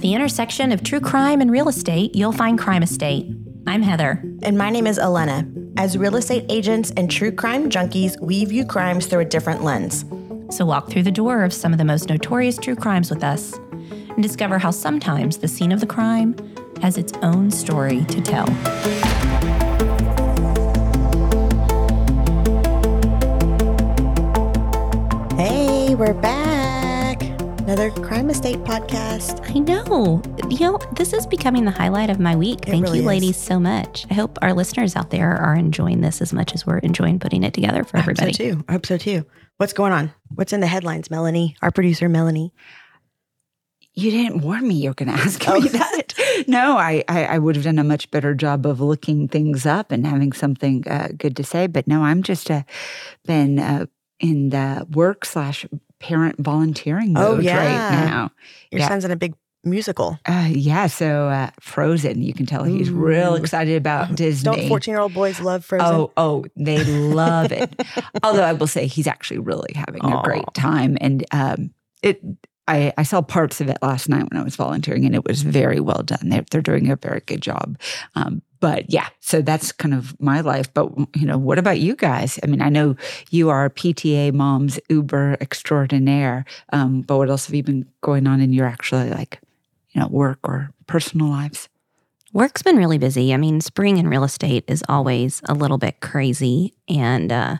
At the intersection of true crime and real estate, you'll find Crime Estate. I'm Heather. And my name is Elena. As real estate agents and true crime junkies, we view crimes through a different lens. So walk through the door of some of the most notorious true crimes with us and discover how sometimes the scene of the crime has its own story to tell. Hey, we're back. Another Crime Estate podcast. I know. You know, this is becoming the highlight of my week. Thank really you, is. ladies, so much. I hope our listeners out there are enjoying this as much as we're enjoying putting it together for everybody. I hope so too. I hope so too. What's going on? What's in the headlines, Melanie? Our producer, Melanie. You didn't warn me you were going to ask Oh. me that. No, I, I, I would have done a much better job of looking things up and having something uh, good to say. But no, I'm just uh, been uh, in the work slash parent volunteering Oh, mode yeah. right now. Your Yeah. son's in a big musical. Uh, yeah, so uh, Frozen, you can tell he's real excited about Disney. Don't 14 year old boys love Frozen? Oh, oh, they love it. Although I will say he's actually really having a great time. And um, it, I, I saw parts of it last night when I was volunteering, and it was very well done. They're, they're doing a very good job. Um, but yeah, so that's kind of my life. But you know, what about you guys? I mean, I know you are PTA moms, Uber extraordinaire. Um, but what else have you been going on in your actually like, you know, work or personal lives? Work's been really busy. I mean, spring in real estate is always a little bit crazy. And, uh,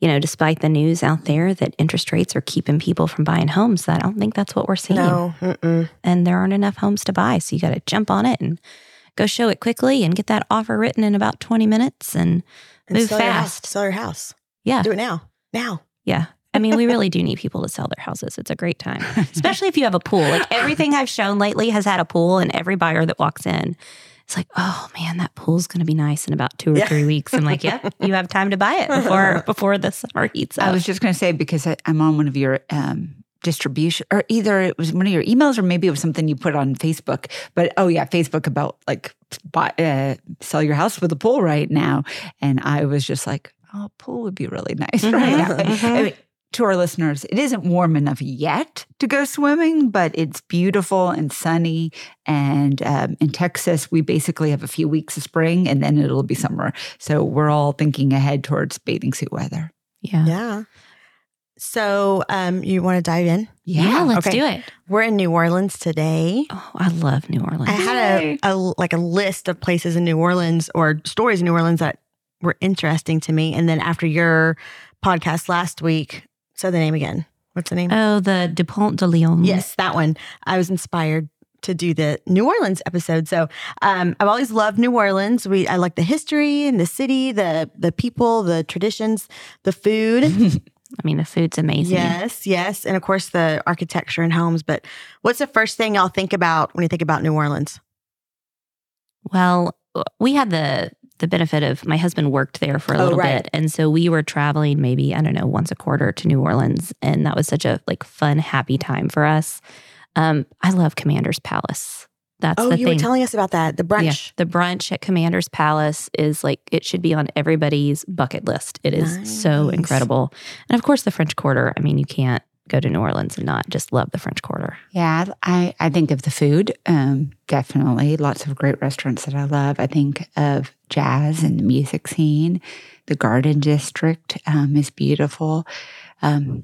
you know, despite the news out there that interest rates are keeping people from buying homes, I don't think that's what we're seeing. no. Mm-mm. And there aren't enough homes to buy. So you got to jump on it and go show it quickly and get that offer written in about 20 minutes and And move sell your fast. Sell your house. Yeah. Do it now. Now. Yeah. I mean, we really do need people to sell their houses. It's a great time, especially if you have a pool. Like everything I've shown lately has had a pool, and every buyer that walks in, it's like, oh man, that pool's going to be nice in about two or Yeah. three weeks. I'm like, yep, you have time to buy it before before the summer heats up. I was just going to say because I, I'm on one of your um, distribution, or either it was one of your emails, or maybe it was something you put on Facebook. But oh yeah, Facebook about like buy, uh, sell your house with a pool right now, and I was just like, oh, pool would be really nice right now. Mhm. I mean, to our listeners, it isn't warm enough yet to go swimming, but it's beautiful and sunny. And um, in Texas, we basically have a few weeks of spring, and then it'll be summer. So we're all thinking ahead towards bathing suit weather. yeah. Yeah. So, um, you want to dive in? Yeah, let's okay. do it. We're in New Orleans today. Oh, I love New Orleans. I had a, a like a list of places in New Orleans or stories in New Orleans that were interesting to me. And then after your podcast last week, say the name again. What's the name? oh, the Dupont de Lyon. yes, that one. I was inspired to do the New Orleans episode. So um, I've always loved New Orleans. We I like the history and the city, the the people, the traditions, the food. I mean, the food's amazing. yes, yes, and of course the architecture and homes. But what's the first thing y'all think about when you think about New Orleans? Well, we had the the benefit of my husband worked there for a Oh, little right. bit, and so we were traveling maybe I don't know once a quarter to New Orleans, and that was such a like fun, happy time for us. Um, I love Commander's Palace. That's Oh, the you thing. were telling us about that. The Yeah, brunch. the brunch at Commander's Palace is like it should be on everybody's bucket list. It is so incredible, and of course the French Quarter. I mean, you can't go to New Orleans and not just love the French Quarter. Yeah, I, I think of the food, um, definitely. Lots of great restaurants that I love. I think of jazz and the music scene. The Garden District um, is beautiful. Um,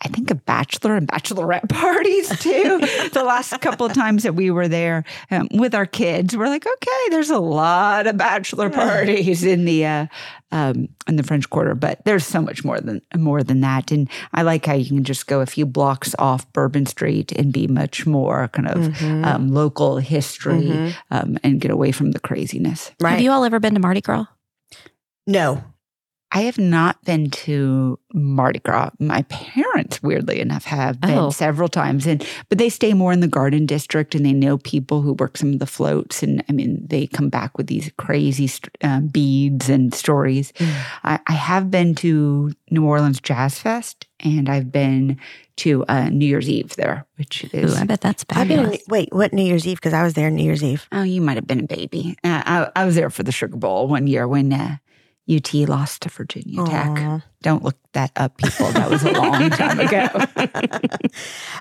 I think of bachelor and bachelorette parties too. the last couple of times that we were there um, with our kids, we're like, okay, there's a lot of bachelor parties in the uh, um, in the French Quarter, but there's so much more than more than that. And I like how you can just go a few blocks off Bourbon Street and be much more kind of Mhm. um, local history Mhm. um, and get away from the craziness. right. Have you all ever been to Mardi Gras? no. I have not been to Mardi Gras. My parents, weirdly enough, have been Oh. several times, and but they stay more in the Garden District, and they know people who work some of the floats, and I mean, they come back with these crazy st- um, beads and stories. I, I have been to New Orleans Jazz Fest, and I've been to uh, New Year's Eve there, which Ooh, is I bet that's I've been. wait, what New Year's Eve? Because I was there New Year's Eve. oh, you might have been a baby. Uh, I, I was there for the Sugar Bowl one year when. UT lost to Virginia Tech. Don't look that up, people. That was a long time ago.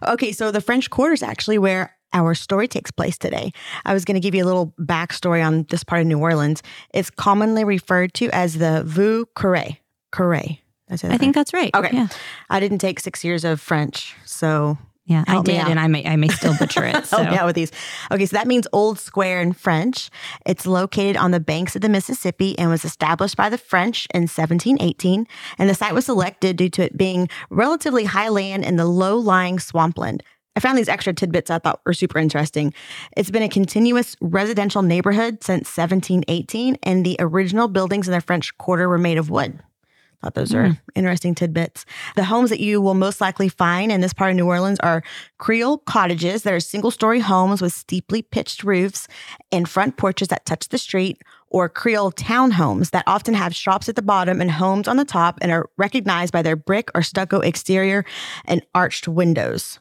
okay, so the French Quarter is actually where our story takes place today. I was going to give you a little backstory on this part of New Orleans. It's commonly referred to as the Vieux Carré. Carré. I think that's right. Okay. Yeah. I didn't take six years of French, so yeah, Help I did, and I may I may still butcher it. So. help me out with these. Okay, so that means Old Square in French. It's located on the banks of the Mississippi and was established by the French in 1718. And the site was selected due to it being relatively high land in the low lying swampland. I found these extra tidbits I thought were super interesting. It's been a continuous residential neighborhood since 1718, and the original buildings in the French Quarter were made of wood. Thought those are hmm. interesting tidbits. The homes that you will most likely find in this part of New Orleans are Creole cottages that are single story homes with steeply pitched roofs and front porches that touch the street, or Creole townhomes that often have shops at the bottom and homes on the top and are recognized by their brick or stucco exterior and arched windows.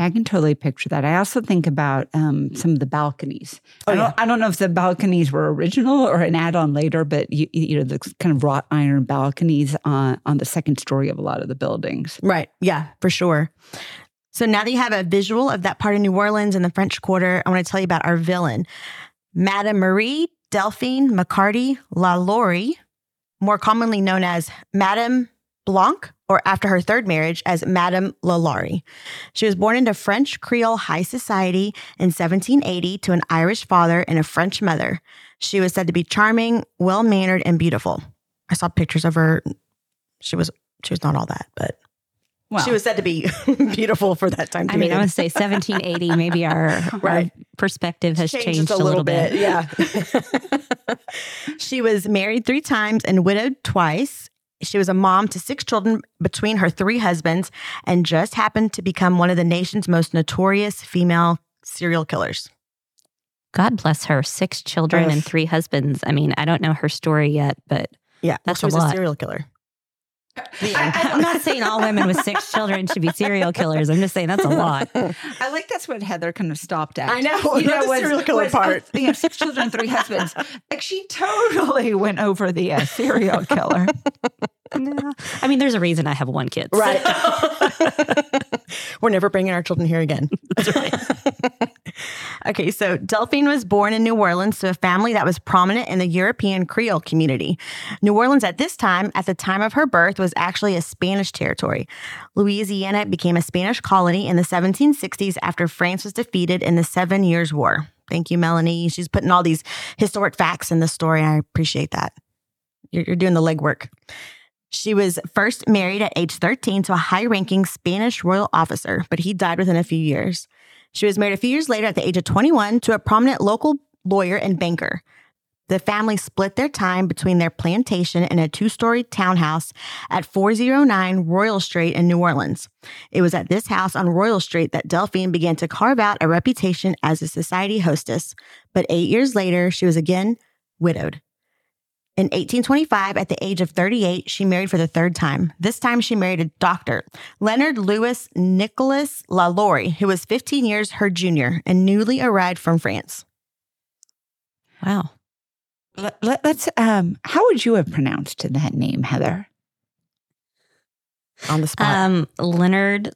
I can totally picture that. I also think about um, some of the balconies. Oh, I, don't, yeah. I don't know if the balconies were original or an add-on later, but you, you know the kind of wrought iron balconies on on the second story of a lot of the buildings. Right. Yeah, for sure. So now that you have a visual of that part of New Orleans and the French Quarter, I want to tell you about our villain, Madame Marie Delphine McCarty LaLaurie, more commonly known as Madame Blanque, or after her third marriage as Madame LaLaurie. She was born into French Creole high society in 1780 to an Irish father and a French mother. She was said to be charming, well mannered, and beautiful. I saw pictures of her. She was she was not all that, but Well, she was said to be beautiful for that time I mean, I would say 1780. Maybe our, Right. our perspective has Changed changed, just a little, bit. Yeah. she was married three times and widowed twice. She was a mom to six children between her three husbands and just happened to become one of the nation's most notorious female serial killers. God bless her. Six children Ugh. and three husbands. I mean, I don't know her story yet, but Yeah, That's she a was a lot. serial killer. I, am not saying all women with six children should be serial killers. I'm just saying that's a lot. I like that's what Heather kind of stopped at. I know, You not know, the was, serial killer was, part. oh, you know, six children, three husbands. Like she totally went over the uh, serial killer. No. I mean, there's a reason I have one kid. so- Right. We're never bringing our children here again. That's right. Okay, so Delphine was born in New Orleans to a family that was prominent in the European Creole community. New Orleans at this time, at the time of her birth, was actually a Spanish territory. Louisiana became a Spanish colony in the 1760s after France was defeated in the Seven Years' War. Thank you, Melanie. She's putting all these historic facts in the story. I appreciate that. You're, you're doing the legwork. She was first married at age 13 to a high ranking Spanish royal officer, but he died within a few years. She was married a few years later at the age of 21 to a prominent local lawyer and banker. The family split their time between their plantation and a two story townhouse at 409 Royal Street in New Orleans. It was at this house on Royal Street that Delphine began to carve out a reputation as a society hostess, but eight years later, she was again widowed. In 1825, at the age of 38, she married for the third time. This time, she married a doctor, Leonard Louis Nicholas LaLaurie, who was 15 years her junior and newly arrived from France. Wow. Let, let, us Um, how would you have pronounced that name, Heather? On the spot. Um, Leonard,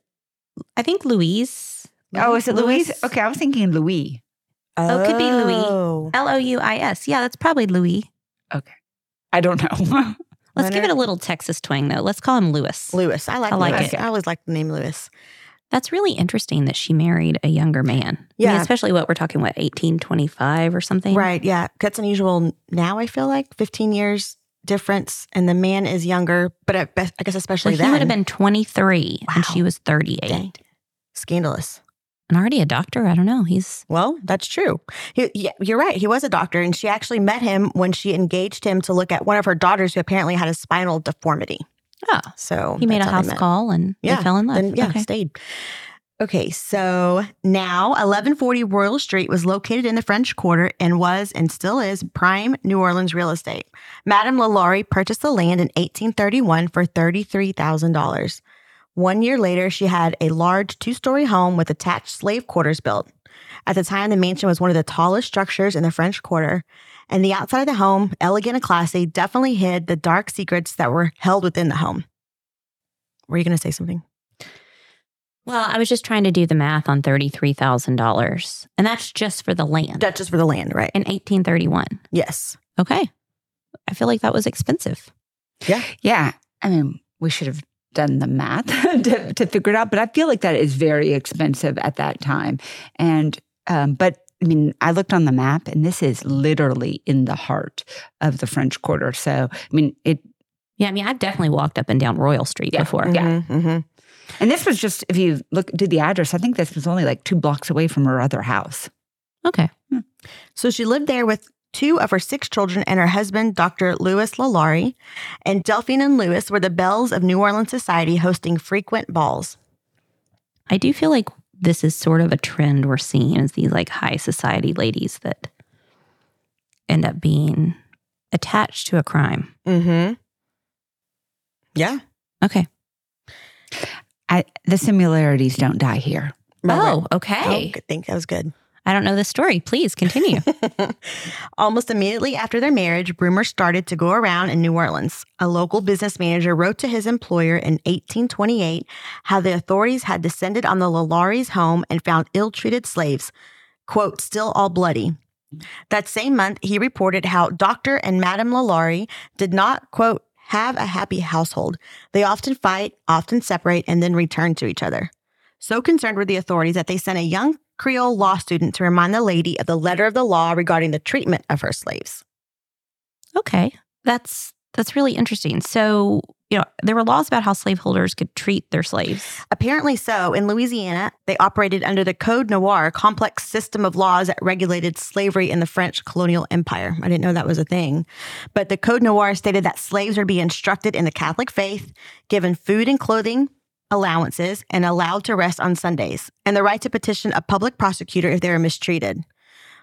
I think Louise. Oh, is it Louise? Louis? Okay, I was thinking Louis. oh, it could be Louis. Oh. L O U I S. Yeah, that's probably Louis. I don't know. Let's give it a little Texas twang, though. Let's call him Louis. Lewis. I like, I like Lewis. it. I always like the name Lewis. That's really interesting that she married a younger man. I mean, Yeah. especially what we're talking, what, 1825 or something? Right. Yeah. That's unusual now, I feel like 15 years difference, and the man is younger, but I, I guess So especially he then. would have been 23 and she was 38. Dang. Scandalous. And already a doctor. I don't know. He's Well, that's true. He, yeah, you're right. He was a doctor, and she actually met him when she engaged him to look at one of her daughters who apparently had a spinal deformity. oh, So he made a that's how they house call and Yeah, they fell in love. Then, yeah, Okay. stayed. Okay, so now 1140 Royal Street was located in the French Quarter and was and still is prime New Orleans real estate. Madame LaLaurie purchased the land in 1831 for $33,000. One year later, she had a large two story home with attached slave quarters built. At the time, the mansion was one of the tallest structures in the French Quarter, and the outside of the home, elegant and classy, definitely hid the dark secrets that were held within the home. Were you going to say something? Well, I was just trying to do the math on $33,000, and that's just for the land That's just for the land, right? in 1831. yes. Okay. I feel like that was expensive. Yeah. Yeah. I mean, we should have done the math to, to figure it out, but I feel like that is very expensive at that time. And, um, but I mean, I looked on the map and this is literally in the heart of the French Quarter. So, I mean, it, Yeah, I mean, I've definitely walked up and down Royal Street Yeah. before. Yeah. Mhm, mhm. and this was just, if you look, do the address, I think this was only like two blocks away from her other house. Okay. So she lived there with two of her six children and her husband, Dr. Louis Lalaurie. And Delphine and Louis were the belles of New Orleans society hosting frequent balls. I do feel like this is sort of a trend we're seeing is these like high society ladies that end up being attached to a crime. Mm-hmm. Yeah. Okay. I, the similarities don't die here. Oh, Oh, okay. good. think that was good. I don't know this story. Please continue. Almost immediately after their marriage, rumors started to go around in New Orleans. A local business manager wrote to his employer in 1828 how the authorities had descended on the Lalauries' home and found ill treated slaves, quote, still all bloody. That same month, he reported how Dr. and Madame Lalaurie did not, quote, have a happy household. They often fight, often separate, and then return to each other. So concerned were the authorities that they sent a young Creole law student to remind the lady of the letter of the law regarding the treatment of her slaves. okay. That's that's really interesting. So, you know, there were laws about how slaveholders could treat their slaves. Apparently so, in Louisiana, they operated under the Code Noir, a complex system of laws that regulated slavery in the French colonial empire. I didn't know that was a thing. But the Code Noir stated that slaves would be instructed in the Catholic faith, given food and clothing allowances, and allowed to rest on Sundays, and the right to petition a public prosecutor if they were mistreated.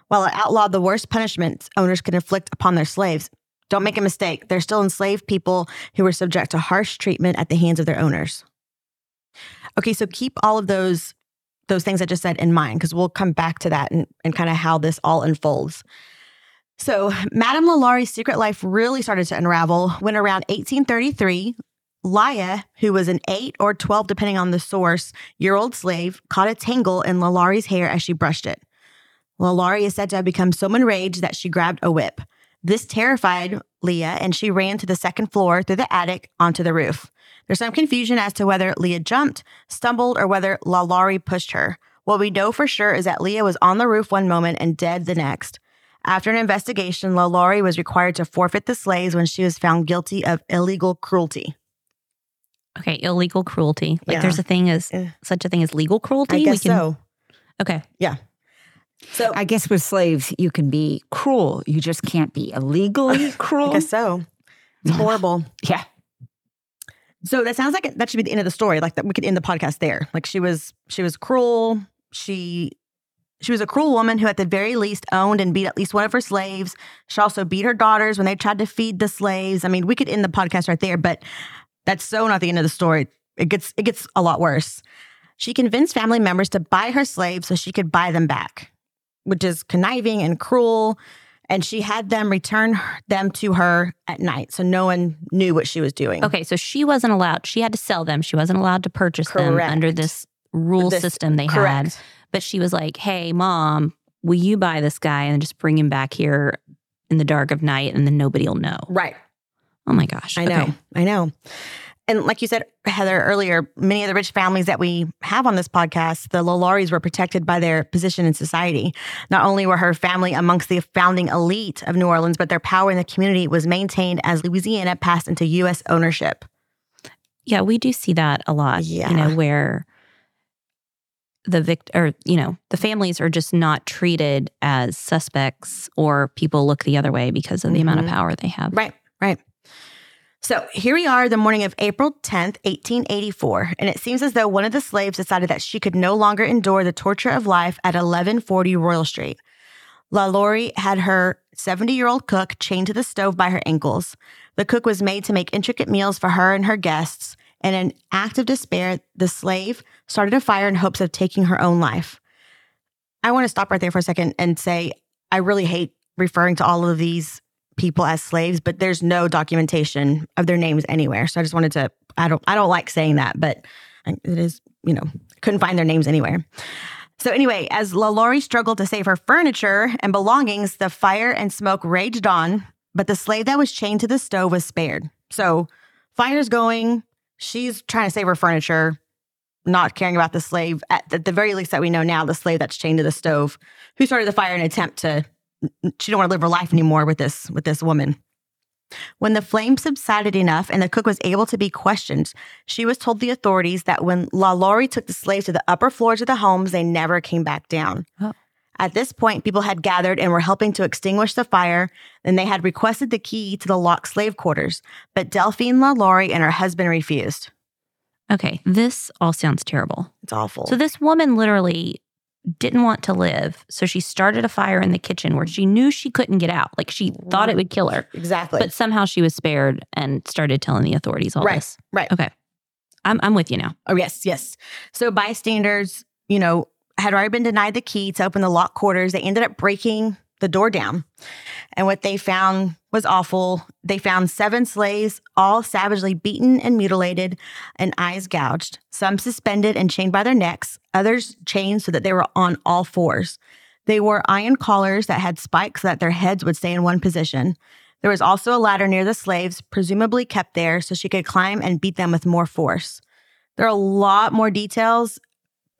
While it outlawed the worst punishments owners could inflict upon their slaves, don't make a mistake, they're still enslaved people who were subject to harsh treatment at the hands of their owners. Okay, so keep all of those those things I just said in mind because we'll come back to that and, and kind of how this all unfolds. So, Madame Lalaurie's secret life really started to unravel when around 1833, Leah, who was an 8 or 12 depending on the source, year old slave, caught a tangle in Lalaurie's hair as she brushed it. Lalaurie is said to have become so enraged that she grabbed a whip. This terrified Leah, and she ran to the second floor through the attic onto the roof. There's some confusion as to whether Leah jumped, stumbled, or whether Lalaurie pushed her. What we know for sure is that Leah was on the roof one moment and dead the next. After an investigation, Lalaurie was required to forfeit the slaves when she was found guilty of illegal cruelty. Okay, illegal cruelty. Like Yeah. there's a thing as Eh. such a thing as legal cruelty. I We guess can- so. Okay. Yeah. So I guess with slaves, you can be cruel. You just can't be illegally cruel. I guess so. It's horrible. Yeah. So that sounds like it- that should be the end of the story. Like that, we could end the podcast there. Like she was, she was cruel. She, she was a cruel woman who, at the very least, owned and beat at least one of her slaves. She also beat her daughters when they tried to feed the slaves. I mean, we could end the podcast right there, but that's so not the end of the story. It gets, it gets a lot worse. She convinced family members to buy her slaves so she could buy them back, which is conniving and cruel. And she had them return them to her at night, so no one knew what she was doing. Okay, so she wasn't allowed. She had to sell them. She wasn't allowed to purchase them under this rule This- system they had. But she was like, "Hey, mom, will you buy this guy and just bring him back here in the dark of night, and then nobody'll know." Right. Oh my gosh! I know. Okay. I know. And like you said, Heather, earlier, many of the rich families that we have on this podcast, the Lalauries were protected by their position in society. Not only were her family amongst the founding elite of New Orleans, but their power in the community was maintained as Louisiana passed into U.S. ownership. Yeah, we do see that a lot. Yeah. You know where the vict or you know the families are just not treated as suspects or people look the other way because of the amount of Mhm. power they have. Right, right. So here we are, the morning of April 10th, 1884, and it seems as though one of the slaves decided that she could no longer endure the torture of life at 1140 Royal Street. La Laurie had her 70 year old cook chained to the stove by her ankles. The cook was made to make intricate meals for her and her guests. In an act of despair, the slave started a fire in hopes of taking her own life. I want to stop right there for a second and say I really hate referring to all of these people as slaves, but there's no documentation of their names anywhere. So I just wanted to I don't I don't like saying that, but It is, you know, couldn't find their names anywhere. So, anyway, as LaLaurie struggled to save her furniture and belongings, the fire and smoke raged on, but the slave that was chained to the stove was spared. So, fire's going. She's trying to save her furniture, not caring about the slave, at, the very least that we know now, the slave that's chained to the stove, who started the fire in attempt to, she don't want to live her life anymore with this, with this woman. When the flame subsided enough and the cook was able to be questioned, she was told the authorities that when LaLaurie took the slaves to the upper floors of the homes, they never came back down. Oh. At this point, people had gathered and were helping to extinguish the fire, and they had requested the key to the locked slave quarters, but Delphine La LaLaurie and her husband refused. Okay, this all sounds terrible. It's awful. So this woman literally didn't want to live, so she started a fire in the kitchen where she knew she couldn't get out. Like she thought it would kill her, exactly. but somehow she was spared and started telling the authorities all Right. this. right. Okay, I'm I'm with you now. Oh, yes, yes. So bystanders, you know, had already been denied the key to open the locked quarters. They ended up breaking the door down. And what they found was awful. They found seven slaves, all savagely beaten and mutilated and eyes gouged, some suspended and chained by their necks, others chained so that they were on all fours. They wore iron collars that had spikes so that their heads would stay in one position. There was also a ladder near the slaves, presumably kept there so she could climb and beat them with more force. There are a lot more details,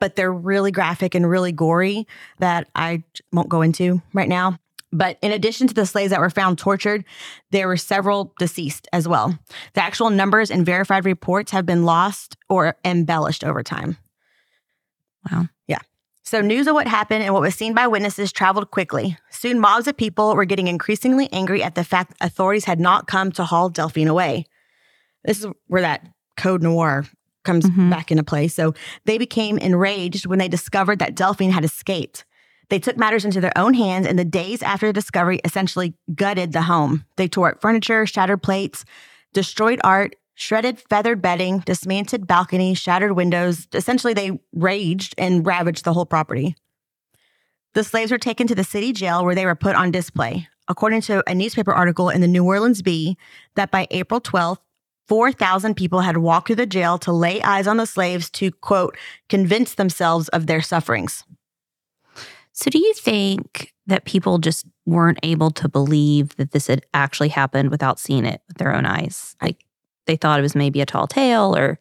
but they're really graphic and really gory that I won't go into right now. But in addition to the slaves that were found tortured, there were several deceased as well. The actual numbers and verified reports have been lost or embellished over time. Wow. Yeah. So, news of what happened and what was seen by witnesses traveled quickly. Soon, mobs of people were getting increasingly angry at the fact authorities had not come to haul Delphine away. This is where that code noir comes Mhm. back into play. So, they became enraged when they discovered that Delphine had escaped. They took matters into their own hands, and the days after the discovery essentially gutted the home. They tore up furniture, shattered plates, destroyed art, shredded feathered bedding, dismantled balconies, shattered windows. Essentially, they raged and ravaged the whole property. The slaves were taken to the city jail where they were put on display. According to a newspaper article in the New Orleans Bee, that by April 12th, 4,000 people had walked through the jail to lay eyes on the slaves to, quote, convince themselves of their sufferings. So do you think that people just weren't able to believe that this had actually happened without seeing it with their own eyes? Like they thought it was maybe a tall tale or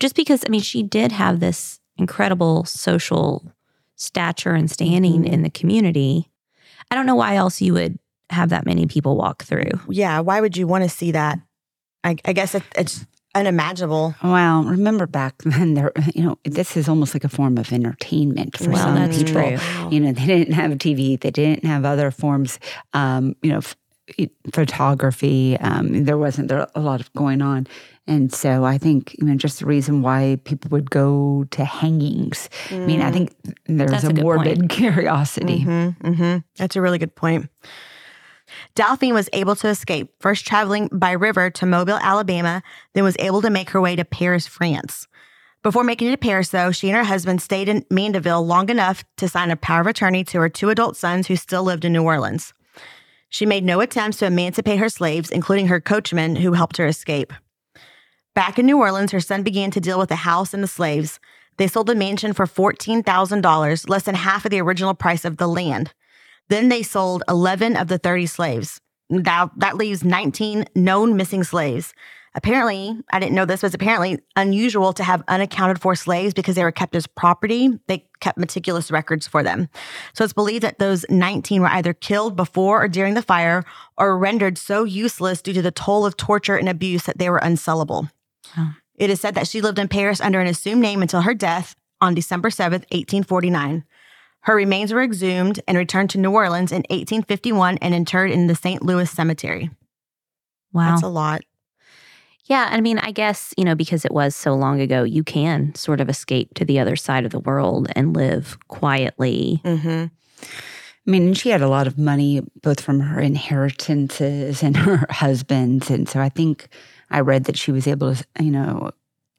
just because I mean she did have this incredible social stature and standing Mhm. in the community. I don't know why else you would have that many people walk through. Yeah, why would you want to see that? I, I guess it, it's unimaginable. Well, remember back then, there, you know, this is almost like a form of entertainment for Well, some people. true. You know, they didn't have TV, they didn't have other forms, um, you know, f- photography. Um, there wasn't there a lot of going on, and so I think you know just the reason why people would go to hangings. I mean, I think there's That's a, morbid curiosity. Mm-hmm, mm-hmm. That's a really good point. Delphine was able to escape, first traveling by river to Mobile, Alabama, then was able to make her way to Paris, France. Before making it to Paris, though, she and her husband stayed in Mandeville long enough to sign a power of attorney to her two adult sons who still lived in New Orleans. She made no attempts to emancipate her slaves, including her coachman who helped her escape. Back in New Orleans, her son began to deal with the house and the slaves. They sold the mansion for $14,000, less than half of the original price of the land. Then they sold 11 of the 30 slaves. Now that leaves 19 known missing slaves. Apparently, I didn't know this was apparently unusual to have unaccounted for slaves because they were kept as property. They kept meticulous records for them. So it's believed that those 19 were either killed before or during the fire or rendered so useless due to the toll of torture and abuse that they were unsellable. Oh. It is said that she lived in Paris under an assumed name until her death on December 7th, 1849. Her remains were exhumed and returned to New Orleans in 1851 and interred in the St. Louis Cemetery. Wow. That's a lot. Yeah, I mean, I guess, you know, because it was so long ago, you can sort of escape to the other side of the world and live quietly. Mm-hmm. I mean, she had a lot of money both from her inheritances and her husband's. And so I think I read that she was able to, you know,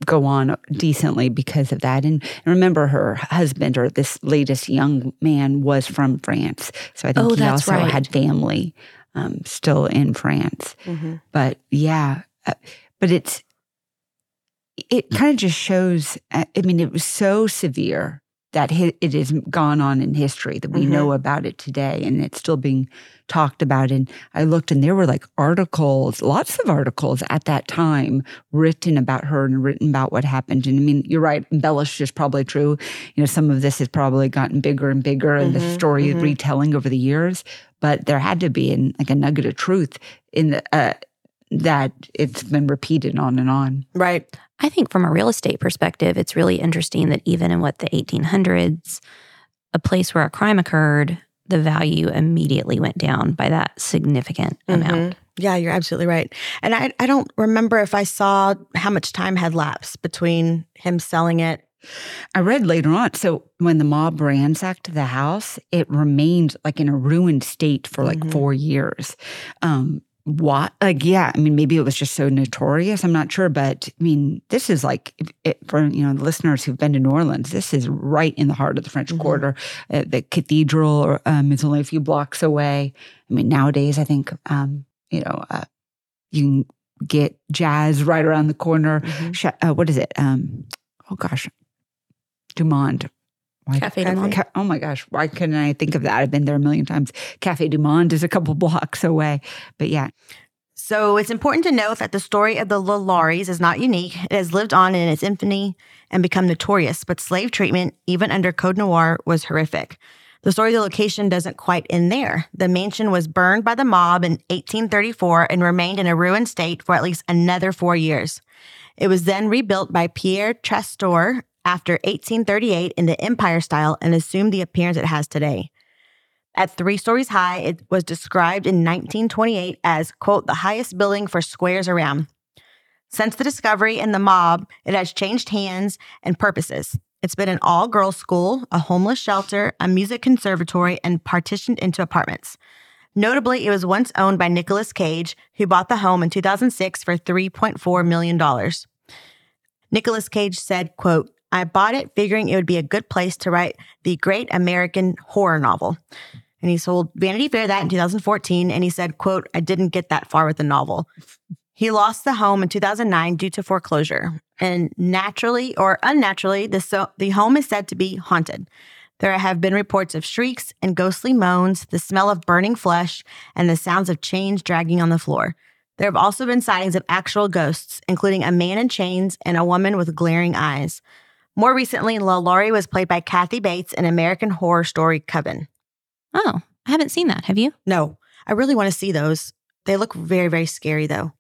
go on decently because of that. And remember, her husband or this latest young man was from France. So I think Oh, he also right. had family um, still in France. Mm-hmm. But yeah, uh, but it's it kind of just shows. uh, I mean, it was so severe that it has gone on in history that we Mhm. know about it today, and it's still being talked about. And I looked, and there were like articles, lots of articles at that time written about her and written about what happened. And I mean, you're right, embellished is probably true. You know, some of this has probably gotten bigger and bigger, and the story mhm. retelling over the years. But there had to be an, like a nugget of truth in the. Uh, that it's been repeated on and on. Right. I think from a real estate perspective, it's really interesting that even in what the 1800s, a place where a crime occurred, the value immediately went down by that significant amount. Mhm. Yeah, you're absolutely right. And I, I don't remember if I saw how much time had lapsed between him selling it. I read later on. So when the mob ransacked the house, it remained like in a ruined state for like Mhm. four years. Um, what? Like, yeah. I mean, maybe it was just so notorious. I'm not sure, but I mean, this is like it, for you know the listeners who've been to New Orleans. This is right in the heart of the French Mhm. Quarter. Uh, the cathedral um, is only a few blocks away. I mean, nowadays I think um, you know uh, you can get jazz right around the corner. Mhm. Sh- uh, what is it? Um, oh gosh, du Monde. Why- Cafe Cafe. du Monde. Ca- oh my gosh, why couldn't I think of that? I've been there a million times. Cafe du Monde is a couple blocks away, but yeah, So it's important to note that the story of the Lalauries is not unique. It has lived on in its infamy and become notorious, but slave treatment, even under Code Noir, was horrific. The story of the location doesn't quite end there. The mansion was burned by the mob in 1834 and remained in a ruined state for at least another four years. It was then rebuilt by Pierre Trastour after 1838 in the Empire style and assumed the appearance it has today. At three stories high, it was described in 1928 as, quote, the highest building for squares around. Since the discovery and the mob, it has changed hands and purposes. It's been an all girls school, a homeless shelter, a music conservatory, and partitioned into apartments. Notably, it was once owned by Nicolas Cage, who bought the home in 2006 for $3.4 million. Nicolas Cage said, quote, I bought it figuring it would be a good place to write the great American horror novel. And he sold Vanity Fair that in 2014. And he said, quote, I didn't get that far with the novel. He lost the home in 2009 due to foreclosure. And naturally or unnaturally, the, so- the home is said to be haunted. There have been reports of shrieks and ghostly moans, the smell of burning flesh, and the sounds of chains dragging on the floor. There have also been sightings of actual ghosts, including a man in chains and a woman with glaring eyes. More recently, LaLaurie was played by Kathy Bates in American Horror Story Coven. Oh, I haven't seen that. Have you? No, I really want to see those. They look very, very scary, though.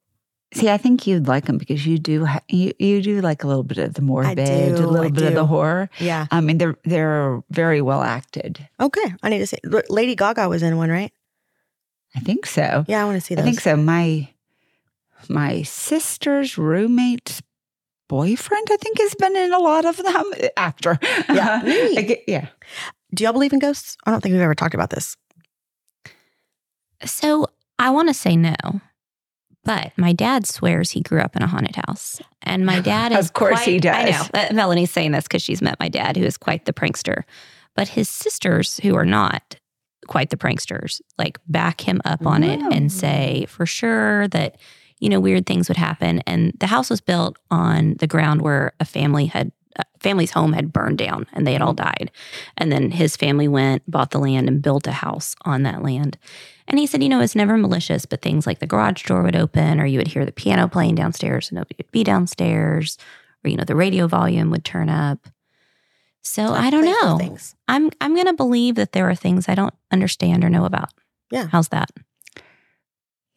see, I think you'd like them because you do ha- you you do like a little bit of the morbid, do, a little I bit of the horror. Yeah. I mean, they're they're very well acted. Okay. I need to see. Lady Gaga was in one, right? I think so. Yeah, I want to see Those. I think so. My my sister's roommate's boyfriend, I think, has been in a lot of them. Actor. Yeah. Neat. Like, yeah. Do y'all believe in ghosts? I don't think we've ever talked about this. So I want to say no, but my dad swears he grew up in a haunted house, and my dad is. Of course quite- he I does. know uh, Melanie's saying this because she's met my dad, who is quite the prankster, but his sisters, who are not quite the pranksters, like back him up on it Oh. and say for sure that you know weird things would happen. And the house was built on the ground where a family had. A family's home had burned down and they had all died. And then his family went, bought the land, and built a house on that land. And he said, you know, it's never malicious, but things like the garage door would open, or you would hear the piano playing downstairs and nobody would be downstairs, or you know, the radio volume would turn up. So I don't know. Things. I'm I'm gonna believe that there are things I don't understand or know about. Yeah. How's that?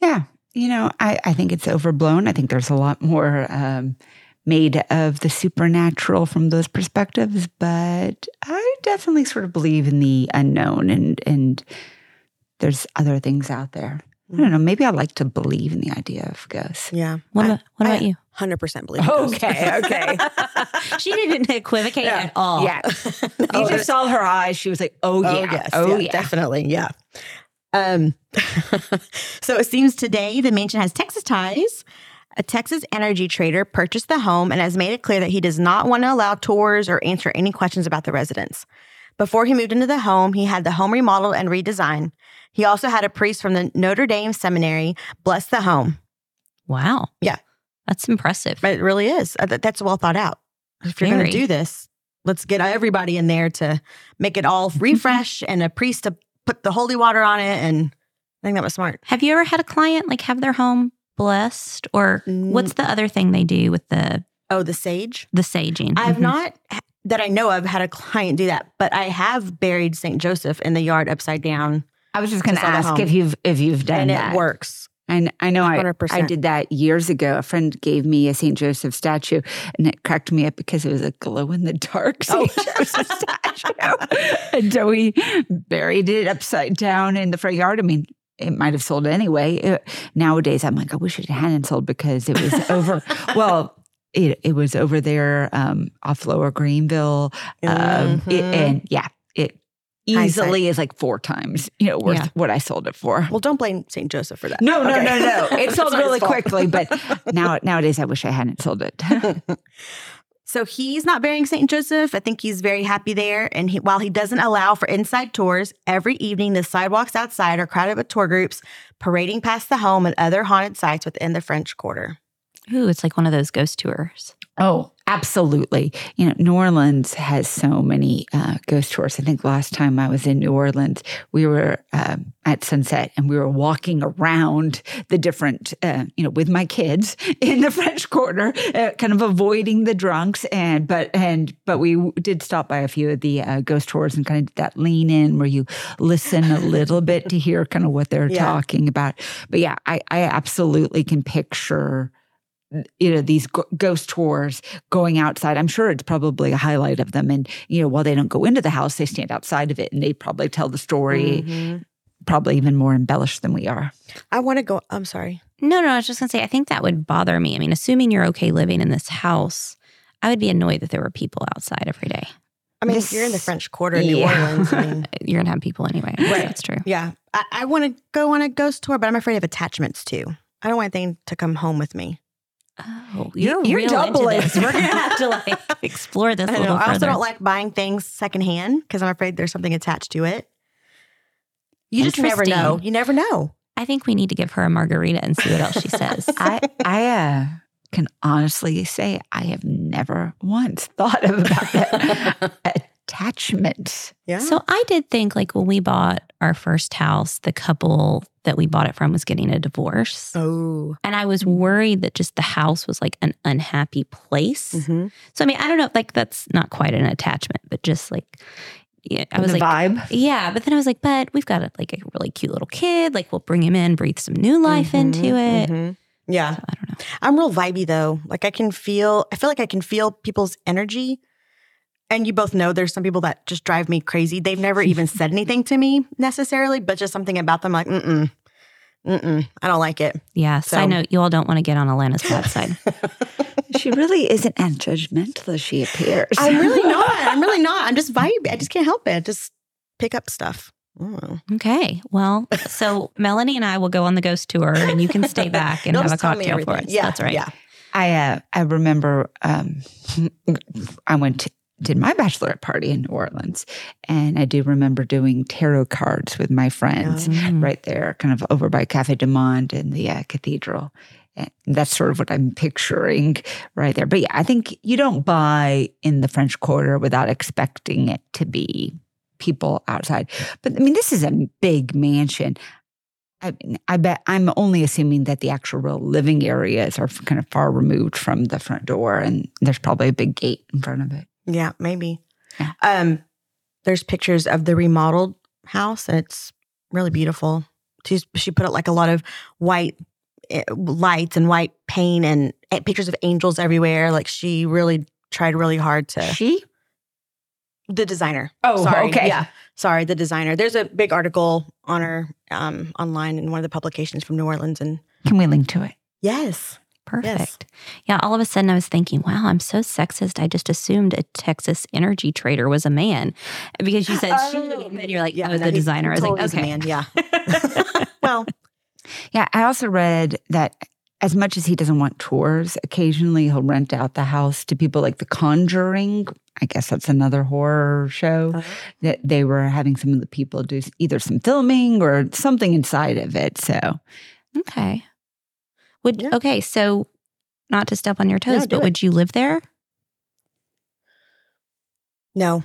Yeah. You know, I, I think it's overblown. I think there's a lot more um, made of the supernatural from those perspectives, but I definitely sort of believe in the unknown and and there's other things out there. I don't know. Maybe I like to believe in the idea of ghosts. Yeah. What I- about what I- you? 100% believe in ghosts. Okay, okay. she didn't equivocate Yeah. at all. Yeah. No, You just saw her eyes. She was like, "Oh yeah, Oh, yes. oh yeah, yeah." Definitely. Yeah. Um, so it seems today the mansion has Texas ties. A Texas energy trader purchased the home and has made it clear that he does not want to allow tours or answer any questions about the residence. Before he moved into the home, he had the home remodeled and redesigned. He also had a priest from the Notre Dame Seminary bless the home. Wow. Yeah. That's impressive. It really is. Uh, That's well thought out. If you're going to do this, let's get everybody in there to make it all refresh and a priest to put the holy water on it. And I think that was smart. Have you ever had a client like have their home blessed, or Mm. what's the other thing they do with the Oh, the sage? the saging? I've Mhm. not, that I know of, had a client do that, but I have buried St. Joseph in the yard upside down I was just going to Just on the ask if you've if you've done and that. it works. And I know I, 100%. I did that years ago. A friend gave me a St. Joseph statue and it cracked me up because it was a glow in the dark St. Joseph statue. and so we buried it upside down in the front yard. I mean, it might have sold anyway. It- nowadays, I'm like, I wish it hadn't sold because it was over. well, it, it was over there um, off Lower Greenville. Um, it- Mhm. and yeah, it easily is like four times, you know, worth Yeah. what I sold it for. Well, don't blame St. Joseph for that. No, no, Okay. no, no. It sold really quickly, but now nowadays I wish I hadn't sold it. So he's not burying St. Joseph. I think he's very happy there. And he, while he doesn't allow for inside tours, every evening the sidewalks outside are crowded with tour groups parading past the home and other haunted sites within the French Quarter. Ooh, it's like one of those ghost tours. oh, absolutely. You know, New Orleans has so many uh, ghost tours. I think last time I was in New Orleans, we were um, at sunset and we were walking around the different, uh, you know, with my kids in the French Quarter, uh, kind of avoiding the drunks. And but and but we did stop by a few of the uh, ghost tours and kind of did that lean in where you listen a little bit to hear kind of what they're Yeah. talking about. But yeah, I, I absolutely can picture you know these go- ghost tours going outside i'm sure it's probably a highlight of them and you know while they don't go into the house they stand outside of it and they probably tell the story Mhm. probably even more embellished than we are I want to go. I'm sorry. No, no, I was just gonna say, I think that would bother me. I mean, assuming you're okay living in this house, I would be annoyed that there were people outside every day. I mean, This- if you're in the French Quarter in New Yeah. Orleans. I mean, You're gonna have people anyway. Right. That's true. yeah, I, I want to go on a ghost tour, but I'm afraid of attachments too. I don't want anything to come home with me. Oh, You- you're, you're real doubling. into this. We're gonna have to like explore this a I, know. I also don't like buying things secondhand because I'm afraid there's something attached to it. You just never know. You never know. I think we need to give her a margarita and see what else she says. i i uh, can honestly say i have never once thought about that attachment Yeah. So I did think like when we bought our first house, the couple that we bought it from was getting a divorce. oh. And I was worried that just the house was like an unhappy place. Mhm. So I mean, I don't know like that's not quite an attachment, but just like yeah, I was the like vibe yeah, but then I was like, but we've got a, like a really cute little kid. Like we'll bring him in, breathe some new life Mhm, into it. mhm. Yeah. So I don't know. I'm real vibey though. Like I can feel, I feel like I can feel people's energy. And you both know there's some people that just drive me crazy. They've never even said anything to me necessarily, but just something about them like, mm-mm, mm-mm, I don't like it. Yeah. So- Side note, you all don't want to get on Alana's bad side. she really isn't as judgmental as she appears I'm really not. I'm really not. I'm just vibey. I just can't help it. Just pick up stuff. I. Okay. Well, so Melanie and I will go on the ghost tour and you can stay back and have a just tell me cocktail for everything. us. Yeah, That's right. Yeah. I uh, I remember um, I went to, did my bachelorette party in New Orleans, and I do remember doing tarot cards with my friends Mm. right there, kind of over by Cafe du Monde in the uh, cathedral. And that's sort of what I'm picturing right there. But yeah, I think you don't buy in the French Quarter without expecting it to be people outside. But I mean, this is a big mansion. I mean, I bet I'm only assuming that the actual real living areas are kind of far removed from the front door, and there's probably a big gate in front of it. Yeah, maybe. Yeah. Um, there's pictures of the remodeled house, and it's really beautiful. She's, she put out like a lot of white eh, lights and white paint and pictures of angels everywhere. Like she really tried really hard to. She? The designer. Oh, sorry. okay. Yeah, sorry. The designer. There's a big article on her um, online in one of the publications from New Orleans, and Can we link to it? yes, Perfect. Yeah. All of a sudden I was thinking, wow, I'm so sexist. I just assumed a Texas energy trader was a man because you said she, and you're like, oh, the designer. I was like, is a okay. man. Yeah. well, Yeah, I also read that as much as he doesn't want tours, occasionally he'll rent out the house to people like The Conjuring. I guess that's another horror show Uh-huh. that they were having some of the people do either some filming or something inside of it. So Okay. Would Yeah. okay, so not to step on your toes, No, but it. would you live there? No.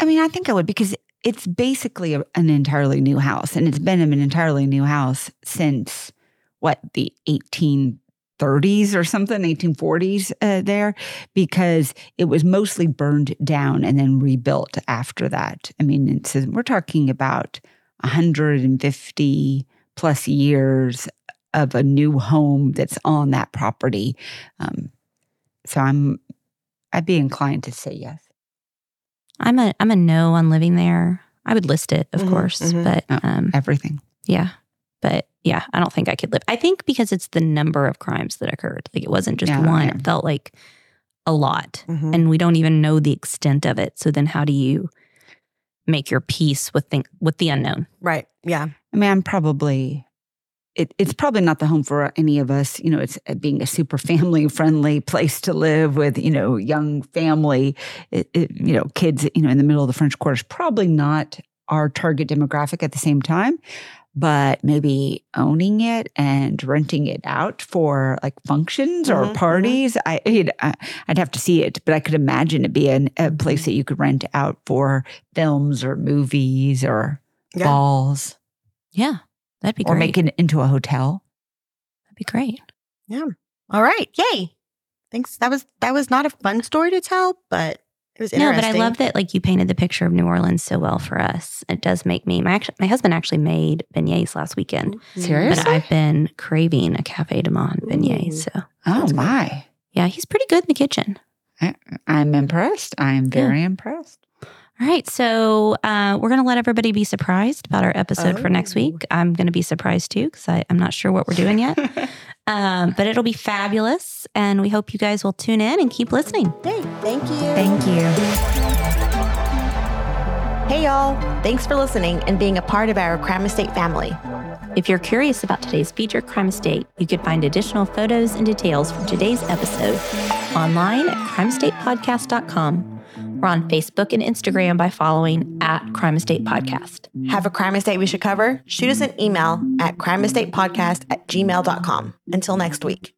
I mean, I think I would because it's basically a, an entirely new house, and it's been an entirely new house since what the 1830s or something, 1840s uh, there, because it was mostly burned down and then rebuilt after that. I mean, it's, we're talking about 150 plus years of a new home that's on that property. Um, so I'm, I'd be inclined to say yes. I'm a I'm a no on living there. I would list it, of Mhm, course, mhm. but Oh. um, Everything. yeah, but yeah, I don't think I could live. I think because it's the number of crimes that occurred. Like it wasn't just Yeah, one; yeah. it felt like a lot, Mhm. and we don't even know the extent of it. So then, how do you make your peace with think with the unknown? Right. Yeah. I mean, I'm probably. It, it's probably not the home for any of us. You know, it's uh, being a super family friendly place to live with, you know, young family, it, it, you know, kids, you know, in the middle of the French Quarter is probably not our target demographic at the same time. But maybe owning it and renting it out for like functions or Mhm, mhm. parties, I, I'd, I- I'd have to see it. But I could imagine it being a place that you could rent out for films or movies or Yeah. balls Yeah, that'd be great. or great. make it into a hotel. that'd be great. Yeah. All right. Yay. Thanks. That was that was not a fun story to tell, but it was No, but I love that like you painted the picture of New Orleans so well for us. It does make me my actually, my husband actually made beignets last weekend, Serious? but I've been craving a Cafe du Monde beignet. So Oh That's my. yeah, he's pretty good in the kitchen. I'm impressed. I'm very impressed. All right, so uh, we're going to let everybody be surprised about our episode for next Oh. week. I'm going to be surprised too because I'm not sure what we're doing yet, um, but it'll be fabulous, and we hope you guys will tune in and keep listening. Hey, Thank you. Thank you. Hey y'all. Thanks for listening and being a part of our Crime Estate family. If you're curious about today's feature, crime estate, you can find additional photos and details from today's episode online at crimestatepodcast.com we're on Facebook and Instagram by following at Crime Estate Podcast. Have a crime estate we should cover? Shoot us an email at crimeestatepodcast at gmail.com. Until next week.